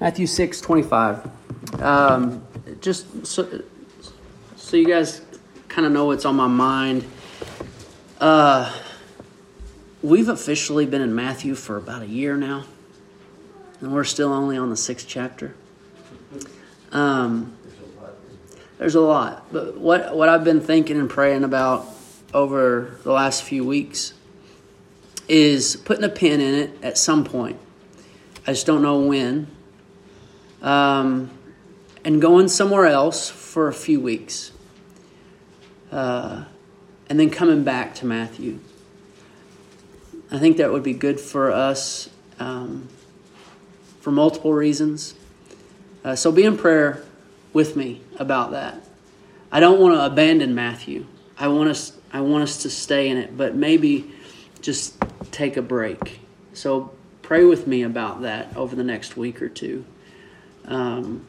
Matthew 6 25. Um, just so, so you guys kind of know what's on my mind. Uh, we've officially been in Matthew for about a year now, and we're still only on the sixth chapter. Um, there's a lot, but what what I've been thinking and praying about over the last few weeks is putting a pin in it at some point. I just don't know when. Um, and going somewhere else for a few weeks. Uh, and then coming back to Matthew. I think that would be good for us um, for multiple reasons. Uh, so be in prayer with me about that. I don't want to abandon Matthew. I want us I want us to stay in it, but maybe just take a break. So pray with me about that over the next week or two. Um,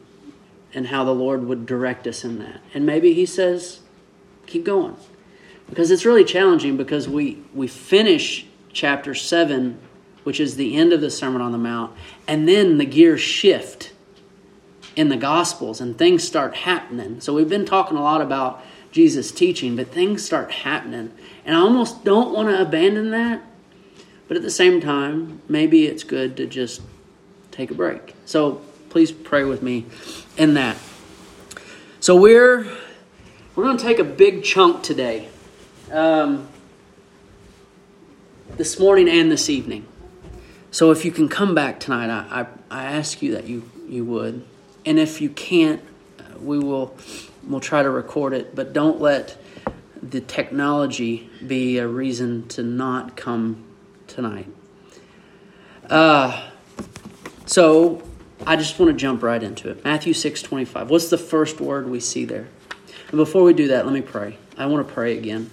and how the Lord would direct us in that. And maybe He says, keep going. Because it's really challenging because we, we finish chapter 7, which is the end of the Sermon on the Mount, and then the gears shift in the Gospels and things start happening. So we've been talking a lot about Jesus' teaching, but things start happening. And I almost don't want to abandon that, but at the same time, maybe it's good to just take a break. So please pray with me in that. So we're we're going to take a big chunk today, um, this morning and this evening. So if you can come back tonight, I, I, I ask you that you you would, and if you can't, uh, we will we'll try to record it. But don't let the technology be a reason to not come tonight. Uh, so I just want to jump right into it. Matthew 6 25. What's the first word we see there? And before we do that, let me pray. I want to pray again.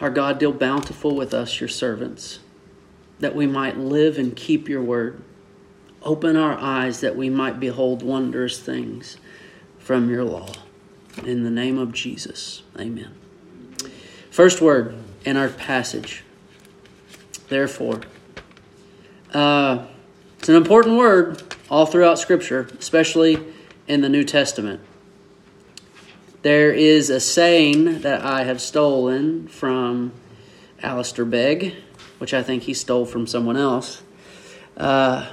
Our God, deal bountiful with us, your servants, that we might live and keep your word. Open our eyes that we might behold wondrous things from your law. In the name of Jesus, amen. First word in our passage. Therefore, uh, it's an important word all throughout Scripture, especially in the New Testament. There is a saying that I have stolen from Alistair Begg, which I think he stole from someone else. Uh,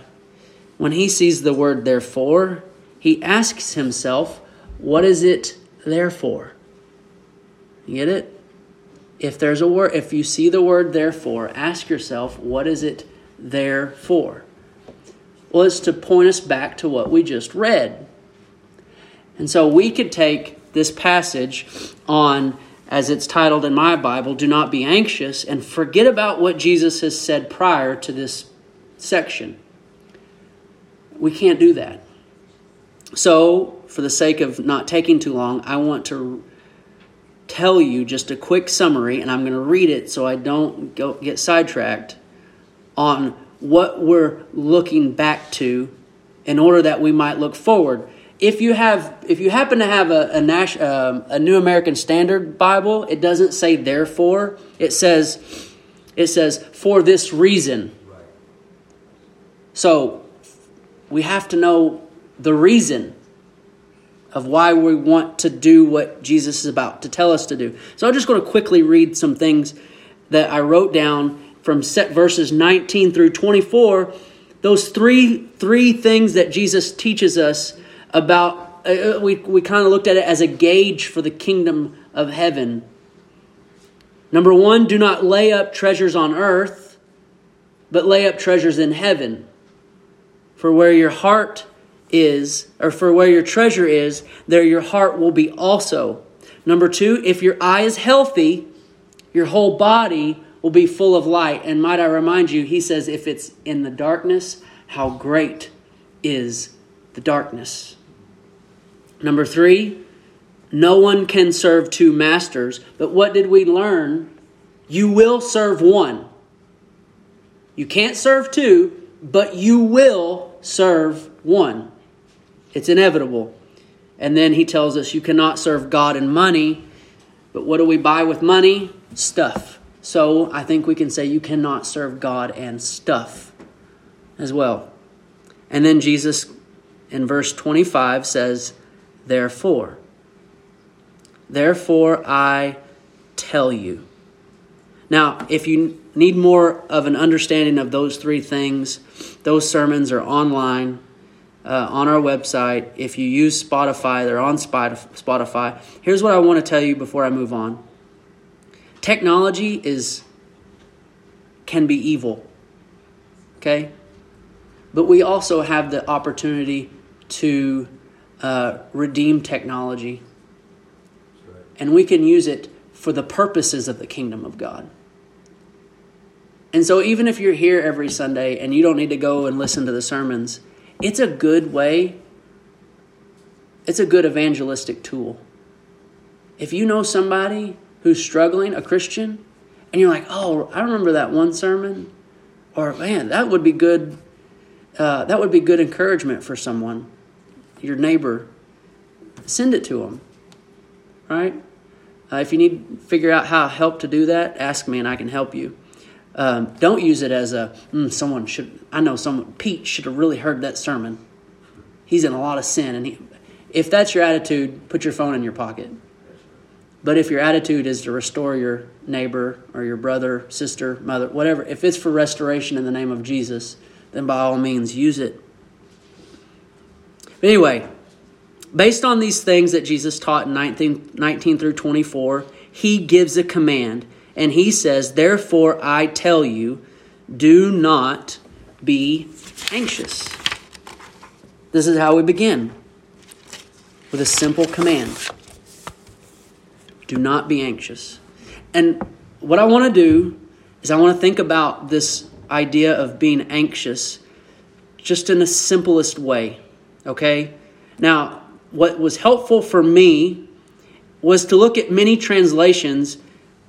when he sees the word therefore, he asks himself, What is it there for? You get it? If there's a word if you see the word therefore ask yourself what is it there for? Well it's to point us back to what we just read. And so we could take this passage on as it's titled in my bible do not be anxious and forget about what jesus has said prior to this section. We can't do that. So for the sake of not taking too long i want to tell you just a quick summary, and I'm going to read it so I don't go, get sidetracked on what we're looking back to in order that we might look forward. If you have, if you happen to have a a, Nash, uh, a New American Standard Bible, it doesn't say therefore. It says, it says for this reason. So we have to know the reason of why we want to do what Jesus is about to tell us to do. So I'm just going to quickly read some things that I wrote down from set verses 19 through 24. Those three three things that Jesus teaches us about uh, uh we we kind of looked at it as a gauge for the kingdom of heaven. Number 1, do not lay up treasures on earth, but lay up treasures in heaven. For where your heart is, or for where your treasure is, there your heart will be also. Number two, if your eye is healthy, your whole body will be full of light. And might I remind you, he says, if it's in the darkness, how great is the darkness. Number three, no one can serve two masters. But what did we learn? You will serve one. You can't serve two, but you will serve one. It's inevitable. And then he tells us you cannot serve God and money. But what do we buy with money? Stuff. So I think we can say you cannot serve God and stuff as well. And then Jesus in verse 25 says, Therefore, therefore I tell you. Now, if you need more of an understanding of those three things, those sermons are online uh, on our website. If you use Spotify, they're on Spotify. Here's what I want to tell you before I move on. Technology is can be evil. Okay? But we also have the opportunity to uh, redeem technology. And we can use it for the purposes of the kingdom of God. And so, even if you're here every Sunday and you don't need to go and listen to the sermons, it's a good way, it's a good evangelistic tool. If you know somebody who's struggling, a Christian, and you're like, oh, I remember that one sermon, or man, that would be good. Uh, that would be good encouragement for someone, your neighbor. Send it to them, right? Uh, if you need to figure out how help to do that, ask me and I can help you. Um, don't use it as a mm, someone should. I know someone. Pete should have really heard that sermon. He's in a lot of sin, and he, if that's your attitude, put your phone in your pocket. But if your attitude is to restore your neighbor or your brother, sister, mother, whatever, if it's for restoration in the name of Jesus, then by all means use it. But anyway, based on these things that Jesus taught in 19, 19 through 24, he gives a command and he says, Therefore I tell you, do not be anxious. This is how we begin with a simple command do not be anxious. And what I want to do is I want to think about this idea of being anxious just in the simplest way. Okay? Now, what was helpful for me was to look at many translations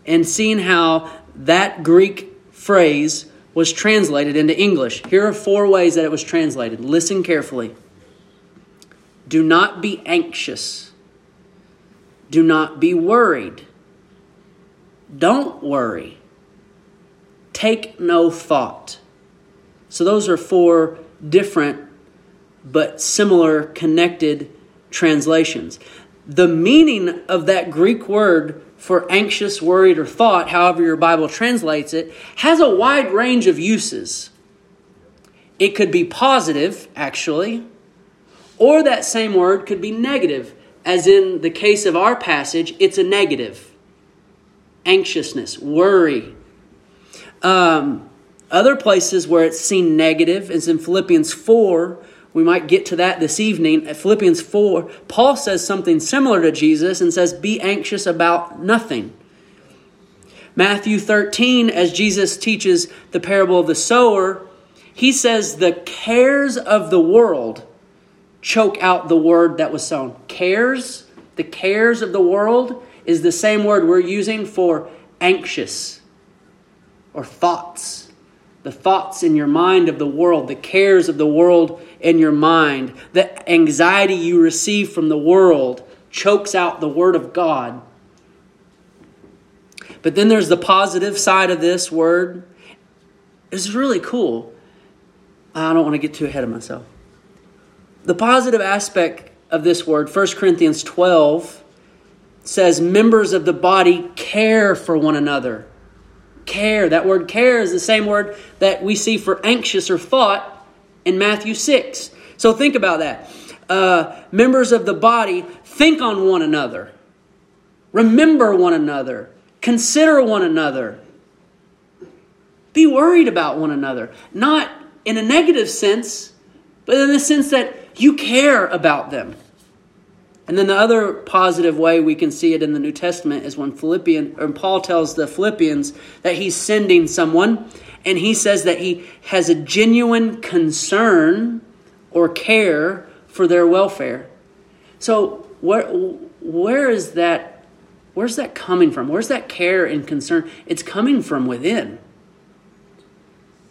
and seeing how that Greek phrase was translated into English. Here are four ways that it was translated. Listen carefully. Do not be anxious. Do not be worried. Don't worry. Take no thought. So, those are four different but similar connected translations. The meaning of that Greek word for anxious, worried, or thought, however your Bible translates it, has a wide range of uses. It could be positive, actually, or that same word could be negative, as in the case of our passage, it's a negative anxiousness, worry. Um, other places where it's seen negative is in Philippians 4, we might get to that this evening. At Philippians 4, Paul says something similar to Jesus and says, Be anxious about nothing. Matthew 13, as Jesus teaches the parable of the sower, he says, The cares of the world choke out the word that was sown. Cares, the cares of the world, is the same word we're using for anxious or thoughts the thoughts in your mind of the world, the cares of the world in your mind, the anxiety you receive from the world chokes out the Word of God. But then there's the positive side of this word. It's really cool. I don't want to get too ahead of myself. The positive aspect of this word, 1 Corinthians 12, says members of the body care for one another care. That word care is the same word that we see for anxious or thought in Matthew 6. So think about that. Uh, members of the body, think on one another, remember one another, consider one another, be worried about one another. Not in a negative sense, but in the sense that you care about them. And then the other positive way we can see it in the New Testament is when Philippian or Paul tells the Philippians that he's sending someone and he says that he has a genuine concern or care for their welfare. So where where is that where's that coming from? Where's that care and concern? It's coming from within.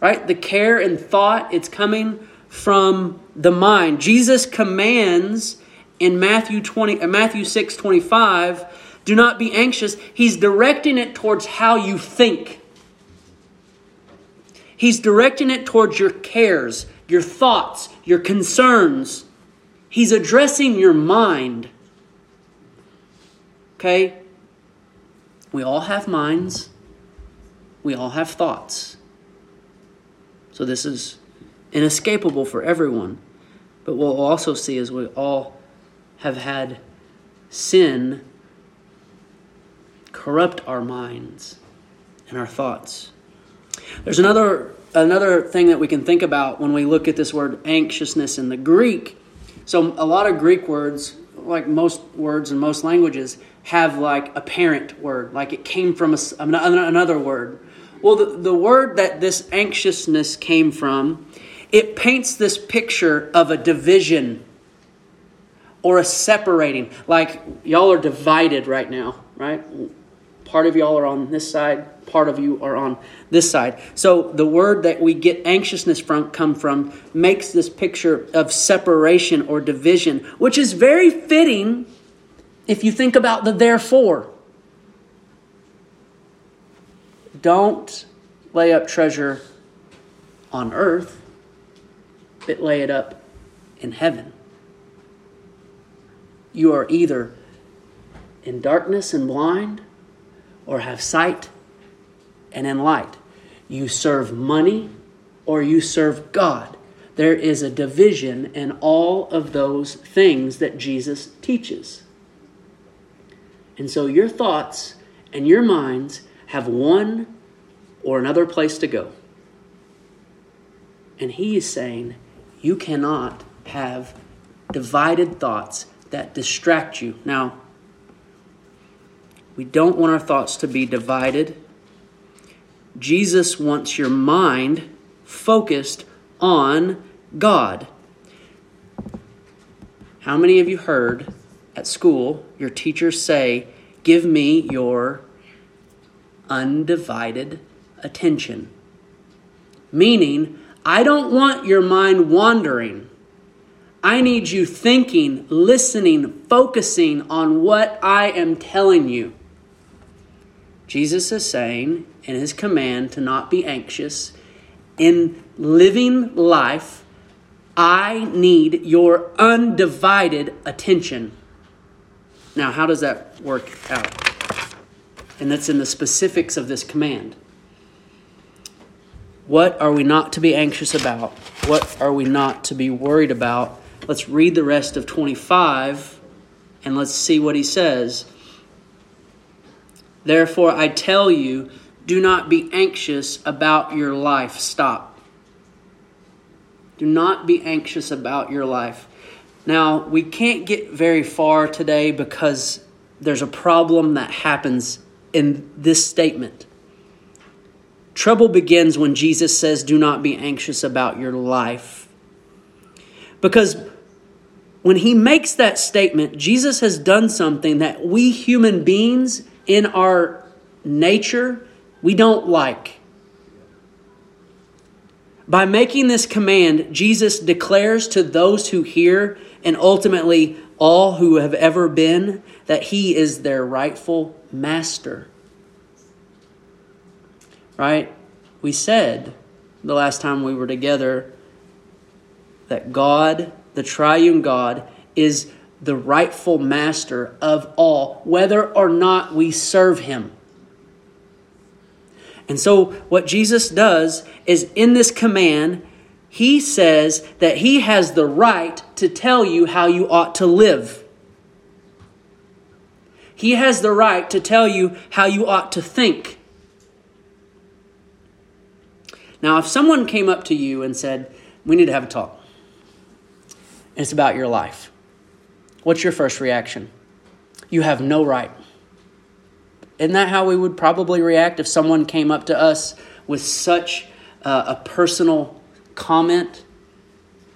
Right? The care and thought, it's coming from the mind. Jesus commands in Matthew 20 uh, Matthew 6 25 Do not be anxious. He's directing it towards how you think. He's directing it towards your cares, your thoughts, your concerns. He's addressing your mind. Okay? We all have minds. We all have thoughts. So this is inescapable for everyone. But what we'll also see is we all have had sin corrupt our minds and our thoughts. There's another another thing that we can think about when we look at this word anxiousness in the Greek. So a lot of Greek words, like most words in most languages, have like a parent word, like it came from a, another word. Well, the, the word that this anxiousness came from, it paints this picture of a division or a separating. Like y'all are divided right now, right? Part of y'all are on this side, part of you are on this side. So the word that we get anxiousness from come from makes this picture of separation or division, which is very fitting if you think about the therefore. Don't lay up treasure on earth, but lay it up in heaven. You are either in darkness and blind or have sight and in light. You serve money or you serve God. There is a division in all of those things that Jesus teaches. And so your thoughts and your minds have one or another place to go. And he is saying you cannot have divided thoughts that distract you. Now, we don't want our thoughts to be divided. Jesus wants your mind focused on God. How many of you heard at school your teachers say, Give me your undivided attention? Meaning, I don't want your mind wandering. I need you thinking, listening, focusing on what I am telling you. Jesus is saying in his command to not be anxious in living life, I need your undivided attention. Now, how does that work out? And that's in the specifics of this command. What are we not to be anxious about? What are we not to be worried about? Let's read the rest of 25 and let's see what he says. Therefore, I tell you, do not be anxious about your life. Stop. Do not be anxious about your life. Now, we can't get very far today because there's a problem that happens in this statement. Trouble begins when Jesus says, Do not be anxious about your life. Because when he makes that statement, Jesus has done something that we human beings in our nature we don't like. By making this command, Jesus declares to those who hear, and ultimately all who have ever been, that he is their rightful master. Right? We said the last time we were together that God, the triune God, is the rightful master of all, whether or not we serve him. And so, what Jesus does is in this command, he says that he has the right to tell you how you ought to live. He has the right to tell you how you ought to think. Now, if someone came up to you and said, We need to have a talk, it's about your life, what's your first reaction? You have no right. Isn't that how we would probably react if someone came up to us with such uh, a personal comment?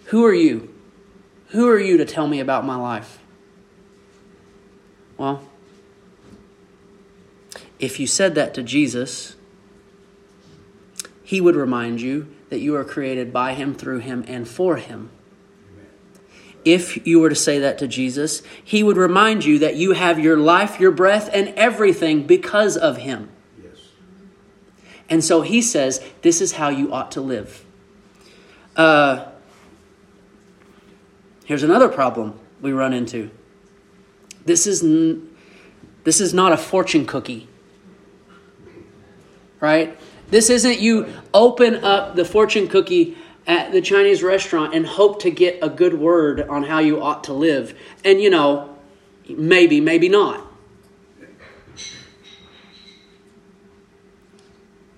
Who are you? Who are you to tell me about my life? Well, if you said that to Jesus, he would remind you that you are created by him, through him, and for him. If you were to say that to Jesus, he would remind you that you have your life, your breath, and everything because of him. Yes. And so he says, this is how you ought to live. Uh, here's another problem we run into. This is, n- this is not a fortune cookie. Right? This isn't you open up the fortune cookie at the Chinese restaurant and hope to get a good word on how you ought to live. And you know, maybe, maybe not.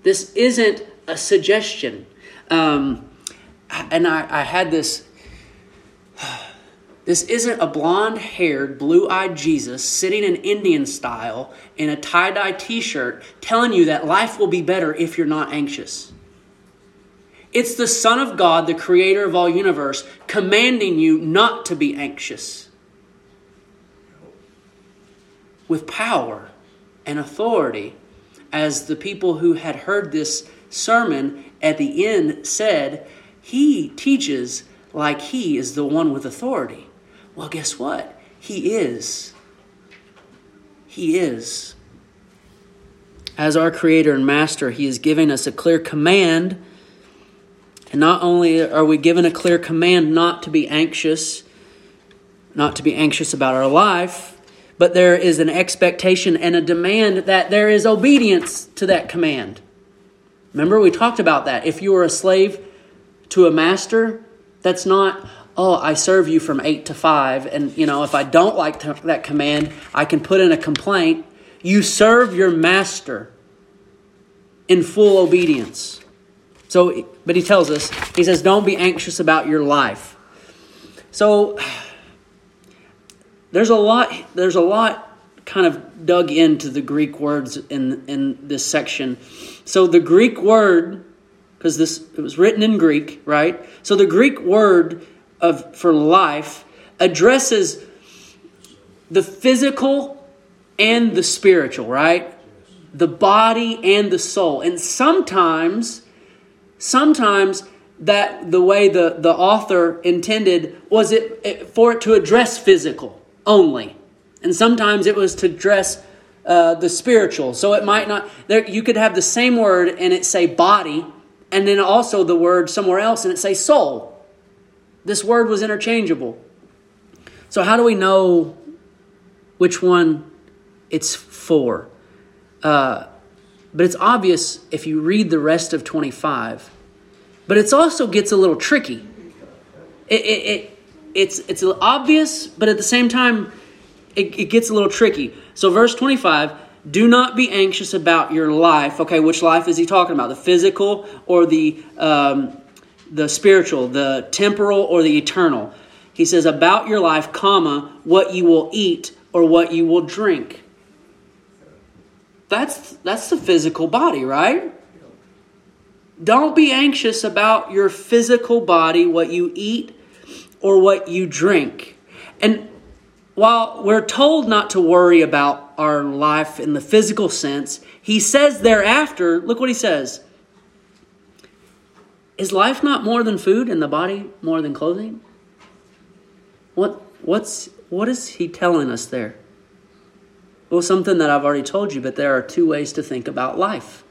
This isn't a suggestion. Um, and I, I had this. This isn't a blonde haired, blue eyed Jesus sitting in Indian style in a tie dye t shirt telling you that life will be better if you're not anxious. It's the Son of God, the creator of all universe, commanding you not to be anxious. With power and authority, as the people who had heard this sermon at the end said, He teaches like He is the one with authority. Well, guess what? He is. He is. As our Creator and Master, He is giving us a clear command and not only are we given a clear command not to be anxious, not to be anxious about our life, but there is an expectation and a demand that there is obedience to that command. Remember, we talked about that. If you are a slave to a master, that's not, oh, I serve you from 8 to 5, and, you know, if I don't like that command, I can put in a complaint. You serve your master in full obedience. So, but he tells us, he says, don't be anxious about your life. So, there's a lot, there's a lot kind of dug into the Greek words in, in this section. So, the Greek word, because this it was written in Greek, right? So, the Greek word of for life addresses the physical and the spiritual, right? The body and the soul. And sometimes sometimes that the way the, the author intended was it, it for it to address physical only. And sometimes it was to address uh, the spiritual. So it might not there you could have the same word and it say body and then also the word somewhere else and it say soul. This word was interchangeable. So how do we know which one it's for? Uh, but it's obvious if you read the rest of 25. But it also gets a little tricky. It, it, it, it's, it's obvious, but at the same time, it, it gets a little tricky. So, verse 25 do not be anxious about your life. Okay, which life is he talking about? The physical or the, um, the spiritual, the temporal or the eternal? He says, about your life, comma, what you will eat or what you will drink. That's that's the physical body, right? Don't be anxious about your physical body, what you eat or what you drink. And while we're told not to worry about our life in the physical sense, he says thereafter, look what he says. Is life not more than food and the body more than clothing? What what's what is he telling us there? Well, something that I've already told you, but there are two ways to think about life.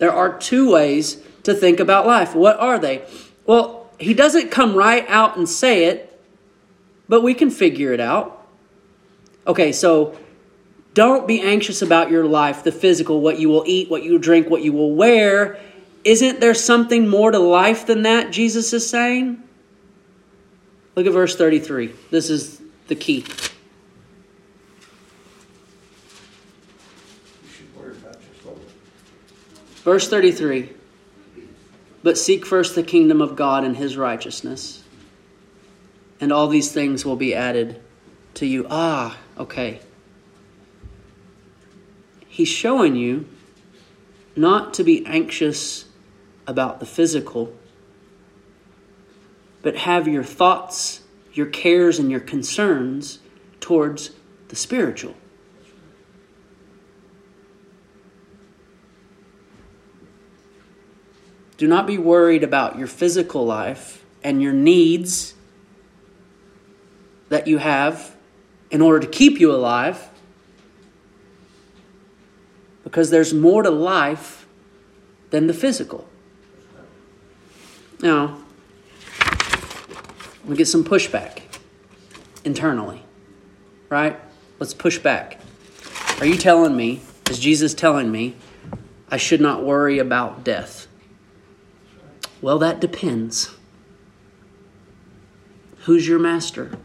There are two ways to think about life. What are they? Well, he doesn't come right out and say it, but we can figure it out. Okay, so don't be anxious about your life, the physical, what you will eat, what you will drink, what you will wear. Isn't there something more to life than that, Jesus is saying? Look at verse 33. This is the key. Verse 33 But seek first the kingdom of God and his righteousness, and all these things will be added to you. Ah, okay. He's showing you not to be anxious about the physical, but have your thoughts, your cares, and your concerns towards the spiritual. Do not be worried about your physical life and your needs that you have in order to keep you alive. Because there's more to life than the physical. Now, we get some pushback internally, right? Let's push back. Are you telling me, is Jesus telling me, I should not worry about death? Well, that depends. Who's your master?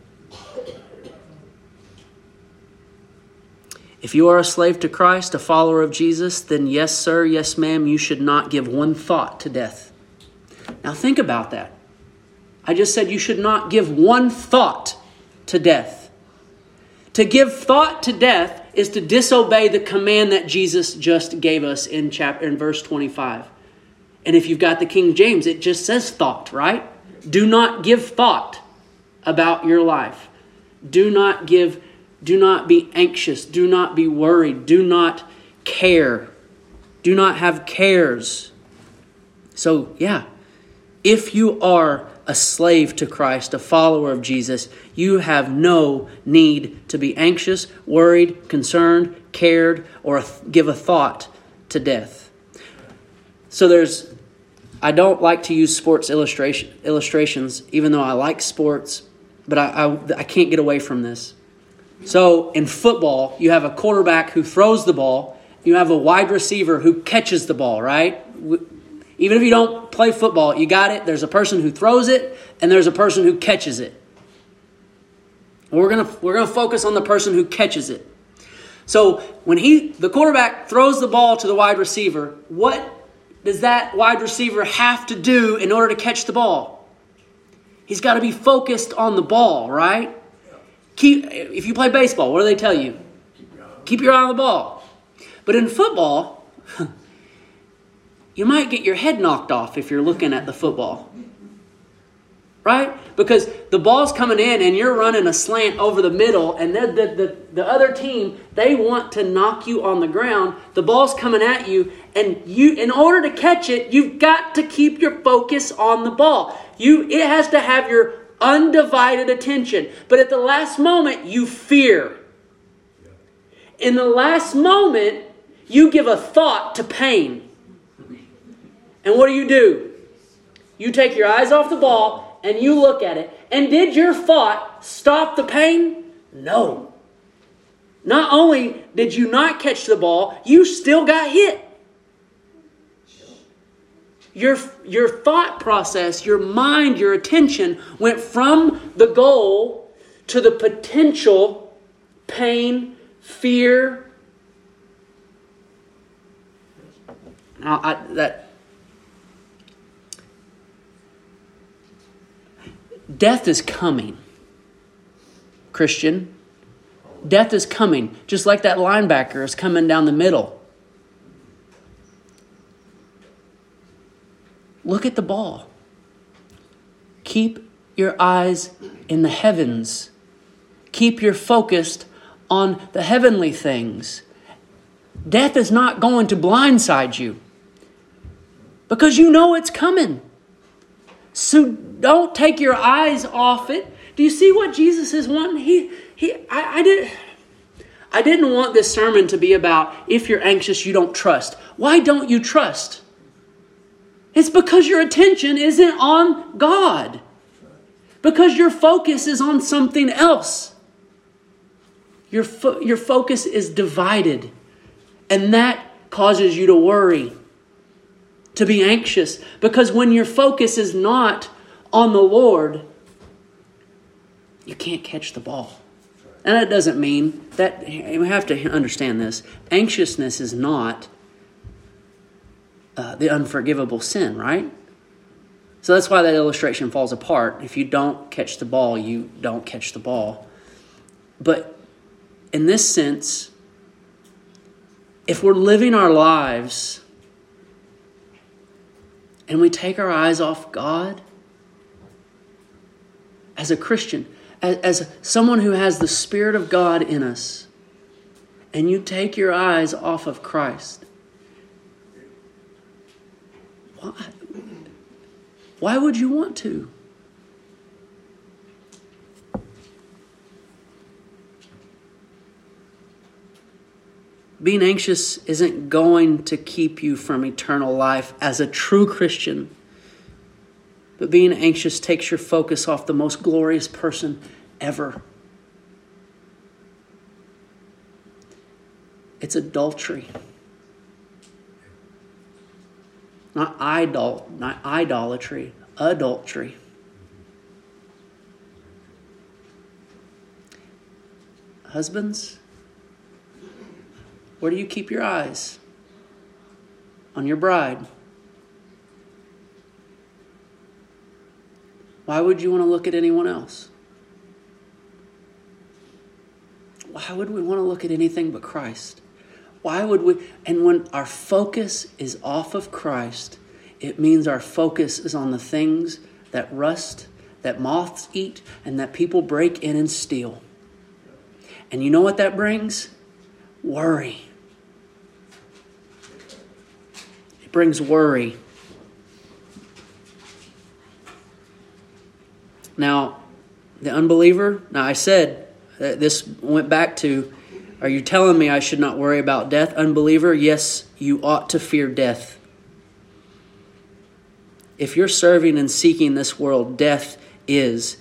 If you are a slave to Christ, a follower of Jesus, then yes, sir, yes, ma'am, you should not give one thought to death. Now think about that. I just said you should not give one thought to death. To give thought to death is to disobey the command that Jesus just gave us in chapter in verse 25. And if you've got the King James, it just says thought, right? Do not give thought about your life. Do not give do not be anxious, do not be worried, do not care. Do not have cares. So, yeah, if you are a slave to Christ, a follower of Jesus, you have no need to be anxious, worried, concerned, cared, or give a thought to death. So there's I don't like to use sports illustration illustrations, even though I like sports, but I, I, I can't get away from this. So in football, you have a quarterback who throws the ball, you have a wide receiver who catches the ball, right? Even if you don't play football, you got it. There's a person who throws it, and there's a person who catches it. We're gonna we're gonna focus on the person who catches it. So when he the quarterback throws the ball to the wide receiver, what does that wide receiver have to do in order to catch the ball? He's got to be focused on the ball, right? Keep if you play baseball, what do they tell you? Keep your eye on the ball. But in football, you might get your head knocked off if you're looking at the football. Right? Because the ball's coming in and you're running a slant over the middle, and the, the, the, the other team, they want to knock you on the ground. The ball's coming at you, and you in order to catch it, you've got to keep your focus on the ball. You it has to have your undivided attention. But at the last moment, you fear. In the last moment, you give a thought to pain. And what do you do? You take your eyes off the ball and you look at it. And did your thought stop the pain? No. Not only did you not catch the ball, you still got hit. Your, your thought process, your mind, your attention went from the goal to the potential pain, fear. Now, I, that Death is coming, Christian. Death is coming, just like that linebacker is coming down the middle. Look at the ball. Keep your eyes in the heavens. Keep your focused on the heavenly things. Death is not going to blindside you because you know it's coming. So don't take your eyes off it. Do you see what Jesus is wanting? He, he, I, I did. I didn't want this sermon to be about if you're anxious, you don't trust. Why don't you trust? It's because your attention isn't on God. Because your focus is on something else. Your, fo- your focus is divided. And that causes you to worry to be anxious because when your focus is not on the Lord, you can't catch the ball. And that doesn't mean that we have to understand this. Anxiousness is not uh, the unforgivable sin, right? So that's why that illustration falls apart. If you don't catch the ball, you don't catch the ball. But in this sense, if we're living our lives and we take our eyes off God, as a Christian, as, as someone who has the Spirit of God in us, and you take your eyes off of Christ, why, why would you want to? Being anxious isn't going to keep you from eternal life as a true Christian. But being anxious takes your focus off the most glorious person ever. It's adultery. Not idol, not idolatry, adultery. Husbands, where do you keep your eyes? On your bride. Why would you want to look at anyone else? Why would we want to look at anything but Christ? Why would we? And when our focus is off of Christ, it means our focus is on the things that rust, that moths eat, and that people break in and steal. And you know what that brings? Worry. It brings worry. Now, the unbeliever, now I said, uh, this went back to are you telling me I should not worry about death? Unbeliever, yes, you ought to fear death. If you're serving and seeking this world, death is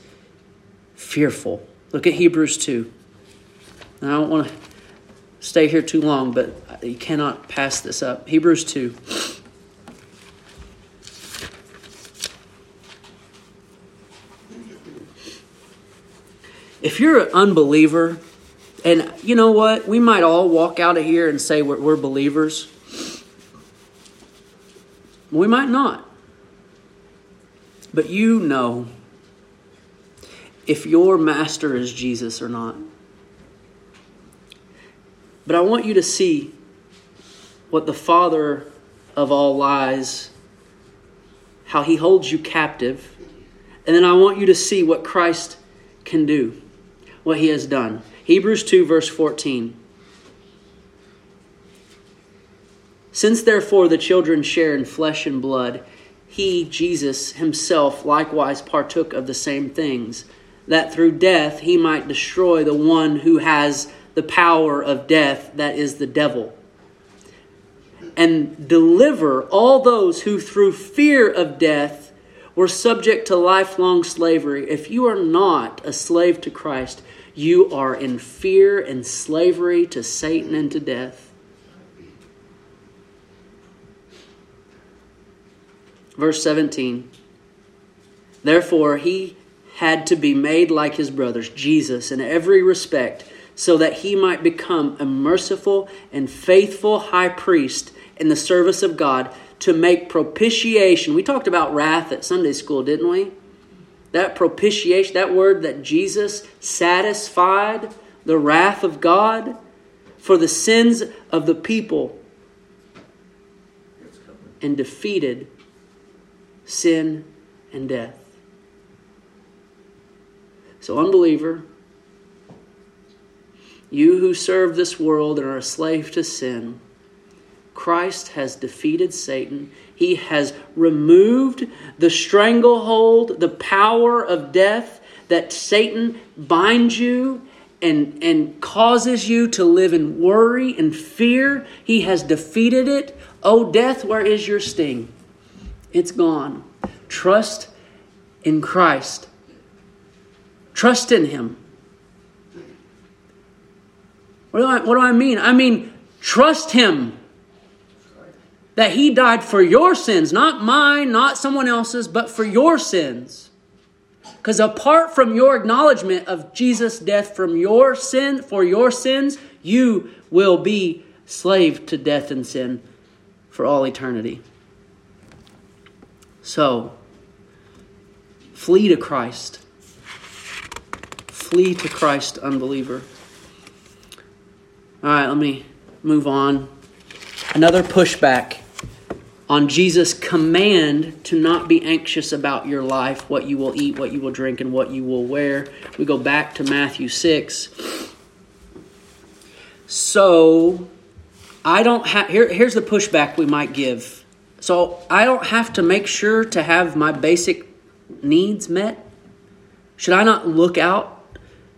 fearful. Look at Hebrews 2. I don't want to stay here too long, but you cannot pass this up. Hebrews 2. If you're an unbeliever, and you know what? We might all walk out of here and say we're, we're believers. We might not. But you know if your master is Jesus or not. But I want you to see what the Father of all lies, how he holds you captive. And then I want you to see what Christ can do, what he has done. Hebrews 2, verse 14. Since therefore the children share in flesh and blood, he, Jesus, himself likewise partook of the same things, that through death he might destroy the one who has the power of death, that is the devil, and deliver all those who through fear of death were subject to lifelong slavery. If you are not a slave to Christ, you are in fear and slavery to Satan and to death. Verse 17 Therefore, he had to be made like his brothers, Jesus, in every respect, so that he might become a merciful and faithful high priest in the service of God to make propitiation. We talked about wrath at Sunday school, didn't we? That propitiation, that word that Jesus satisfied the wrath of God for the sins of the people and defeated sin and death. So, unbeliever, you who serve this world and are a slave to sin, Christ has defeated Satan. He has removed the stranglehold, the power of death that Satan binds you and, and causes you to live in worry and fear. He has defeated it. Oh, death, where is your sting? It's gone. Trust in Christ. Trust in Him. What do I, what do I mean? I mean, trust Him that he died for your sins, not mine, not someone else's, but for your sins. Because apart from your acknowledgement of Jesus' death from your sin, for your sins, you will be slave to death and sin for all eternity. So, flee to Christ. Flee to Christ, unbeliever. All right, let me move on. Another pushback on Jesus' command to not be anxious about your life, what you will eat, what you will drink, and what you will wear. We go back to Matthew 6. So, I don't have, here, here's the pushback we might give. So, I don't have to make sure to have my basic needs met? Should I not look out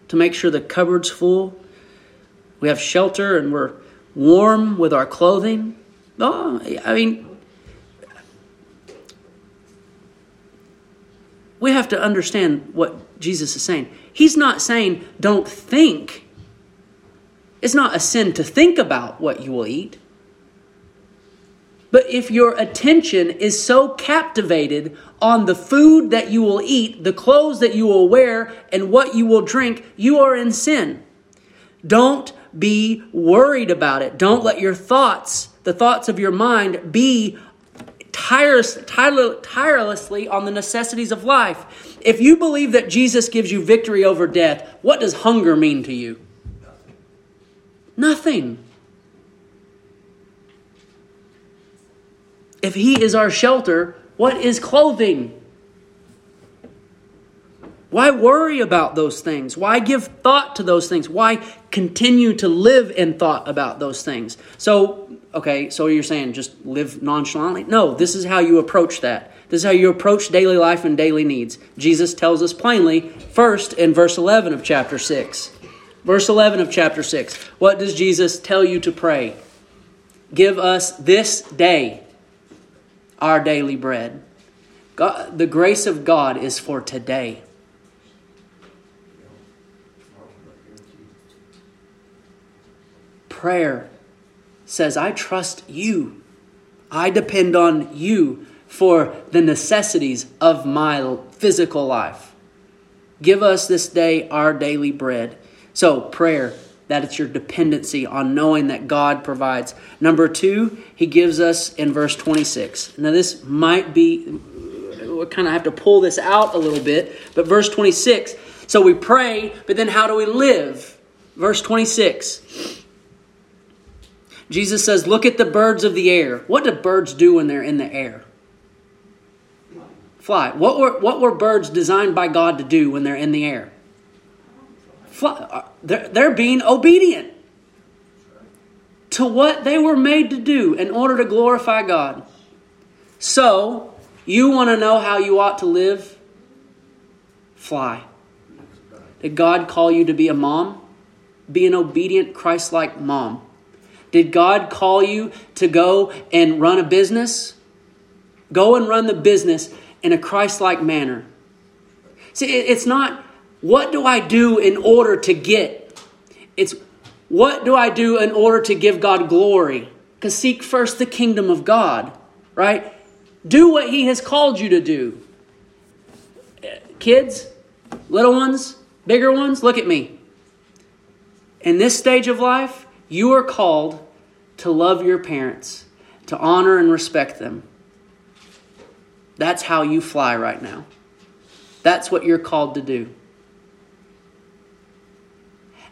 to make sure the cupboard's full? We have shelter and we're warm with our clothing. Oh, I mean, we have to understand what Jesus is saying. He's not saying don't think. It's not a sin to think about what you will eat. But if your attention is so captivated on the food that you will eat, the clothes that you will wear, and what you will drink, you are in sin. Don't be worried about it. Don't let your thoughts, the thoughts of your mind, be tireless, tirelessly on the necessities of life. If you believe that Jesus gives you victory over death, what does hunger mean to you? Nothing. If He is our shelter, what is clothing? Why worry about those things? Why give thought to those things? Why continue to live in thought about those things? So, okay, so you're saying just live nonchalantly? No, this is how you approach that. This is how you approach daily life and daily needs. Jesus tells us plainly, first in verse 11 of chapter 6. Verse 11 of chapter 6. What does Jesus tell you to pray? Give us this day our daily bread. God, the grace of God is for today. Prayer says, I trust you. I depend on you for the necessities of my physical life. Give us this day our daily bread. So, prayer that it's your dependency on knowing that God provides. Number two, he gives us in verse 26. Now, this might be, we kind of have to pull this out a little bit, but verse 26. So we pray, but then how do we live? Verse 26. Jesus says, Look at the birds of the air. What do birds do when they're in the air? Fly. What were, what were birds designed by God to do when they're in the air? Uh, they're, they're being obedient to what they were made to do in order to glorify God. So, you want to know how you ought to live? Fly. Did God call you to be a mom? Be an obedient, Christ like mom. Did God call you to go and run a business? Go and run the business in a Christ like manner. See, it's not what do I do in order to get? It's what do I do in order to give God glory? Because seek first the kingdom of God, right? Do what He has called you to do. Kids, little ones, bigger ones, look at me. In this stage of life, you are called to love your parents, to honor and respect them. That's how you fly right now. That's what you're called to do.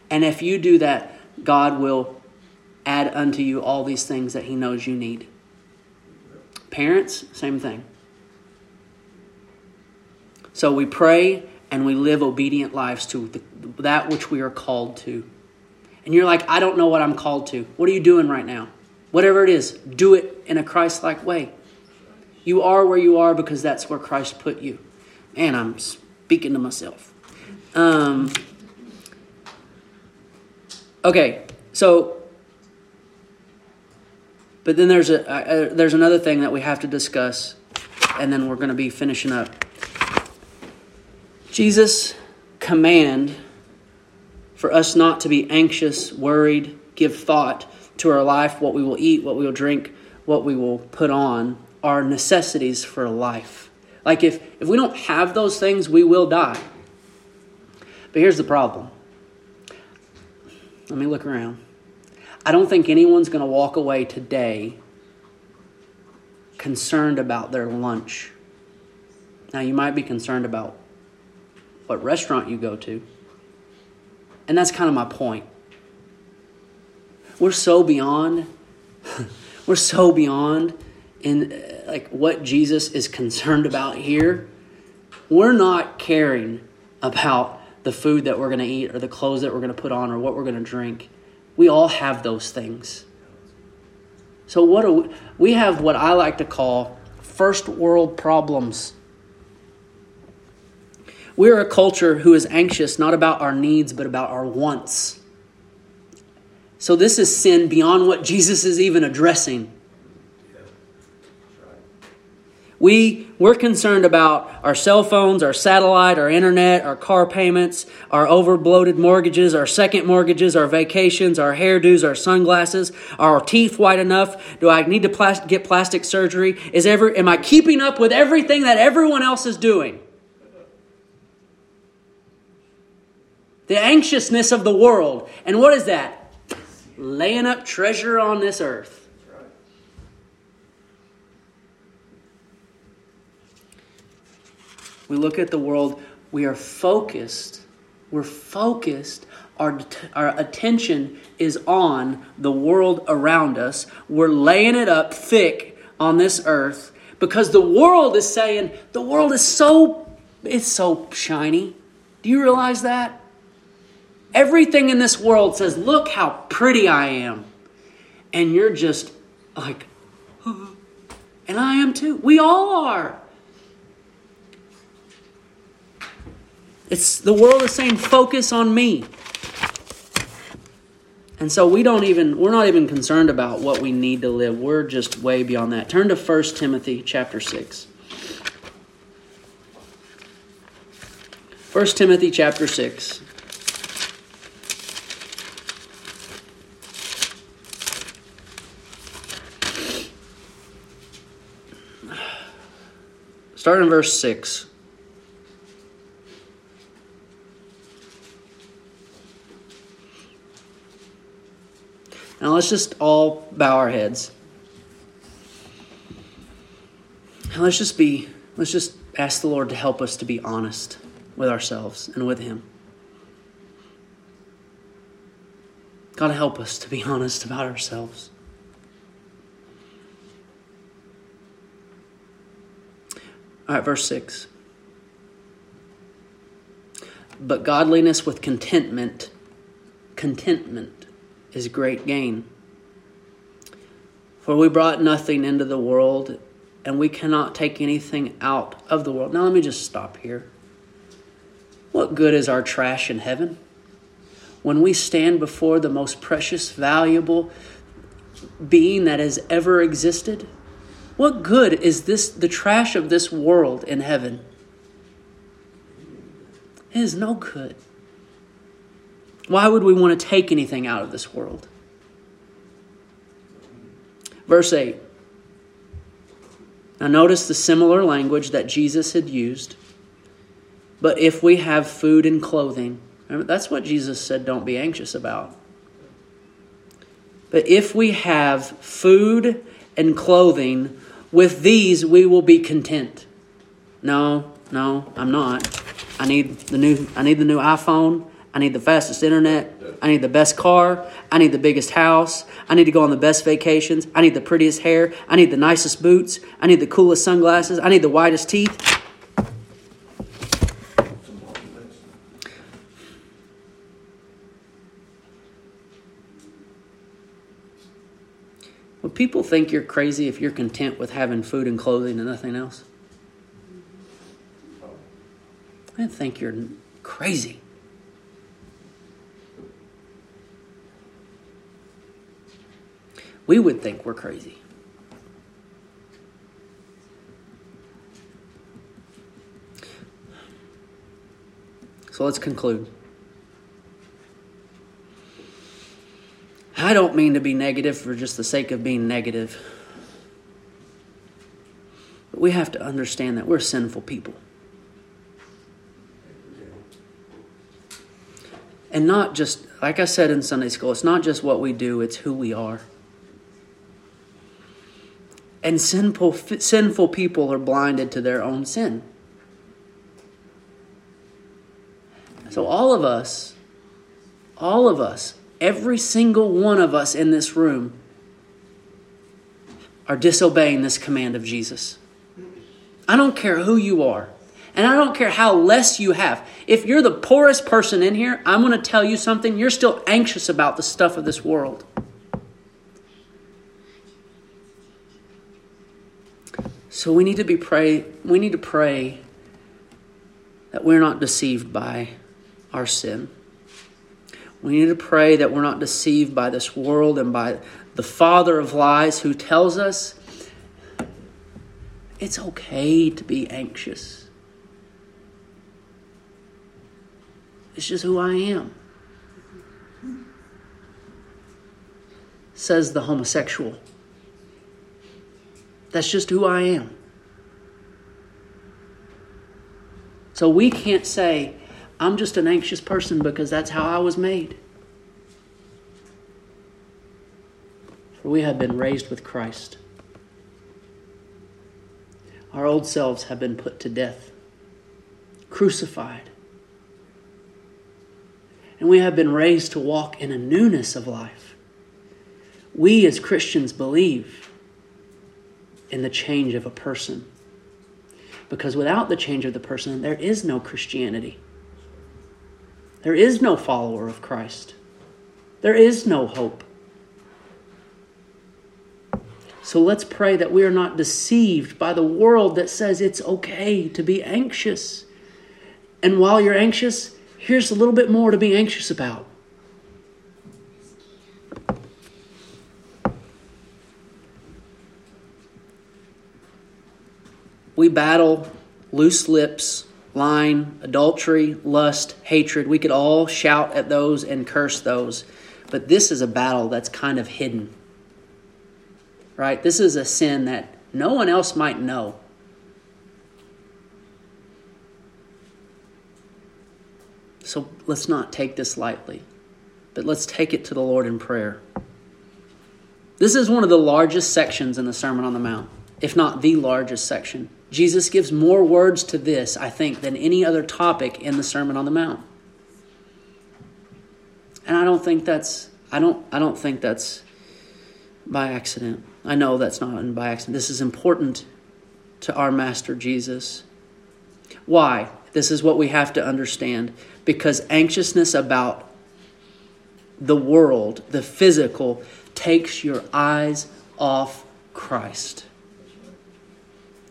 And if you do that, God will add unto you all these things that He knows you need. Parents, same thing. So we pray and we live obedient lives to the, that which we are called to. And you're like, I don't know what I'm called to. What are you doing right now? Whatever it is, do it in a Christ like way. You are where you are because that's where Christ put you. And I'm speaking to myself. Um, Okay, so, but then there's a uh, there's another thing that we have to discuss, and then we're going to be finishing up. Jesus' command for us not to be anxious, worried, give thought to our life, what we will eat, what we will drink, what we will put on, are necessities for life. Like if if we don't have those things, we will die. But here's the problem let me look around. I don't think anyone's going to walk away today concerned about their lunch. Now, you might be concerned about what restaurant you go to. And that's kind of my point. We're so beyond, we're so beyond in like what Jesus is concerned about here. We're not caring about the food that we're going to eat or the clothes that we're going to put on or what we're going to drink. We all have those things. So what do we, we have what I like to call first world problems. We're a culture who is anxious not about our needs but about our wants. So this is sin beyond what Jesus is even addressing. We, we're concerned about our cell phones, our satellite, our internet, our car payments, our overbloated mortgages, our second mortgages, our vacations, our hairdos, our sunglasses, are our teeth white enough? Do I need to plas- get plastic surgery? Is ever, am I keeping up with everything that everyone else is doing? The anxiousness of the world. And what is that? Laying up treasure on this earth. we look at the world, we are focused. We're focused. Our, our attention is on the world around us. We're laying it up thick on this earth because the world is saying, the world is so, it's so shiny. Do you realize that? Everything in this world says, look how pretty I am. And you're just like, and I am too. We all are. It's the world is saying focus on me. And so we don't even we're not even concerned about what we need to live. We're just way beyond that. Turn to 1 Timothy chapter 6. 1 Timothy chapter 6. Start in verse 6. Now let's just all bow our heads. And let's just be, let's just ask the Lord to help us to be honest with ourselves and with Him. God, help us to be honest about ourselves. All right, verse 6. But godliness with contentment, contentment is great gain. For we brought nothing into the world, and we cannot take anything out of the world. Now, let me just stop here. What good is our trash in heaven? When we stand before the most precious, valuable being that has ever existed, what good is this the trash of this world in heaven? It is no good. Why would we want to take anything out of this world? Verse 8. Now, notice the similar language that Jesus had used. But if we have food and clothing, that's what Jesus said don't be anxious about. But if we have food and clothing, with these we will be content. No, no, I'm not. I need the new I need the new iPhone. I need the fastest internet. I need the best car. I need the biggest house. I need to go on the best vacations. I need the prettiest hair. I need the nicest boots. I need the coolest sunglasses. I need the whitest teeth. People think you're crazy if you're content with having food and clothing and nothing else? I think you're crazy. we would think we're crazy. So let's conclude. I don't mean to be negative for just the sake of being negative. But we have to understand that we're sinful people. And not just, like I said in Sunday school, it's not just what we do, it's who we are. And sinful, sinful people are blinded to their own sin. So, all of us, all of us, every single one of us in this room are disobeying this command of Jesus. I don't care who you are. And I don't care how less you have. If you're the poorest person in here, I'm going to tell you something. You're still anxious about the stuff of this world. So we need to be pray we need to pray that we're not deceived by our sin. We need to pray that we're not deceived by this world and by the father of lies who tells us it's okay to be anxious. It's just who I am. Says the homosexual. That's just who I am. So we can't say, I'm just an anxious person because that's how I was made. For we have been raised with Christ. Our old selves have been put to death, crucified. And we have been raised to walk in a newness of life. We as Christians believe in the change of a person. Because without the change of the person, there is no Christianity. There is no follower of Christ. There is no hope. So let's pray that we are not deceived by the world that says it's okay to be anxious. And while you're anxious, here's a little bit more to be anxious about. We battle loose lips lying, adultery, lust, hatred. We could all shout at those and curse those. But this is a battle that's kind of hidden. Right? This is a sin that no one else might know. So let's not take this lightly, but let's take it to the Lord in prayer. This is one of the largest sections in the Sermon on the Mount, if not the largest section. Jesus gives more words to this, I think, than any other topic in the Sermon on the Mount. And I don't think that's I don't I don't think that's by accident. I know that's not by accident. This is important to our master Jesus. Why? This is what we have to understand because anxiousness about the world, the physical, takes your eyes off Christ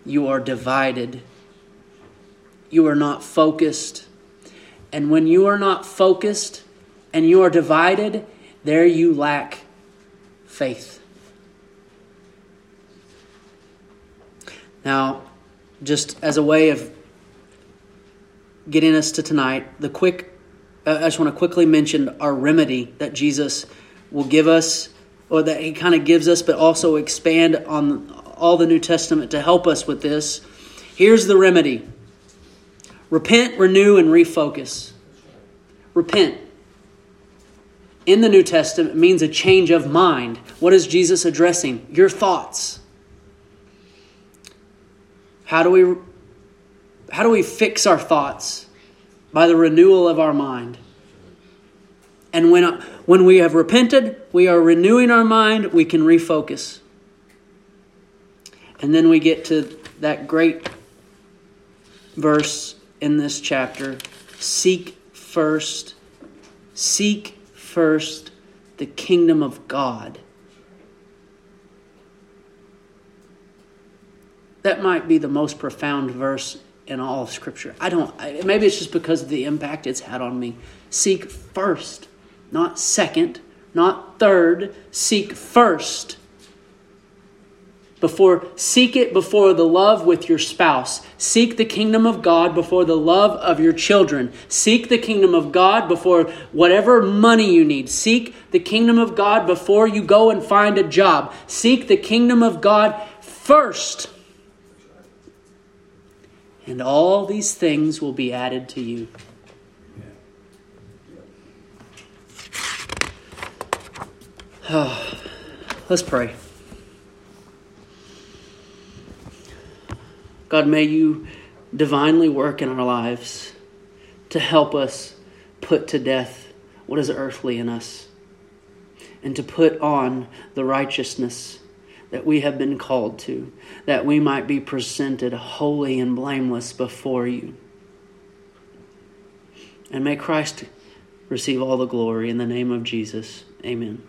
you are divided. You are not focused. And when you are not focused and you are divided, there you lack faith. Now, just as a way of getting us to tonight, the quick I just want to quickly mention our remedy that Jesus will give us or that he kind of gives us but also expand on all the New Testament to help us with this. Here's the remedy repent, renew, and refocus. Repent. In the New Testament means a change of mind. What is Jesus addressing? Your thoughts. How do we how do we fix our thoughts? By the renewal of our mind. And when, when we have repented, we are renewing our mind, we can refocus. And then we get to that great verse in this chapter seek first, seek first the kingdom of God. That might be the most profound verse in all of Scripture. I don't, maybe it's just because of the impact it's had on me. Seek first, not second, not third. Seek first before seek it before the love with your spouse. Seek the kingdom of god before the love of your children. Seek the kingdom of god before whatever money you need. Seek the kingdom of god before you go and find a job. Seek the kingdom of god first. And all these things will be added to you. Let's pray God, may you divinely work in our lives to help us put to death what is earthly in us and to put on the righteousness that we have been called to, that we might be presented holy and blameless before you. And may Christ receive all the glory in the name of Jesus. Amen.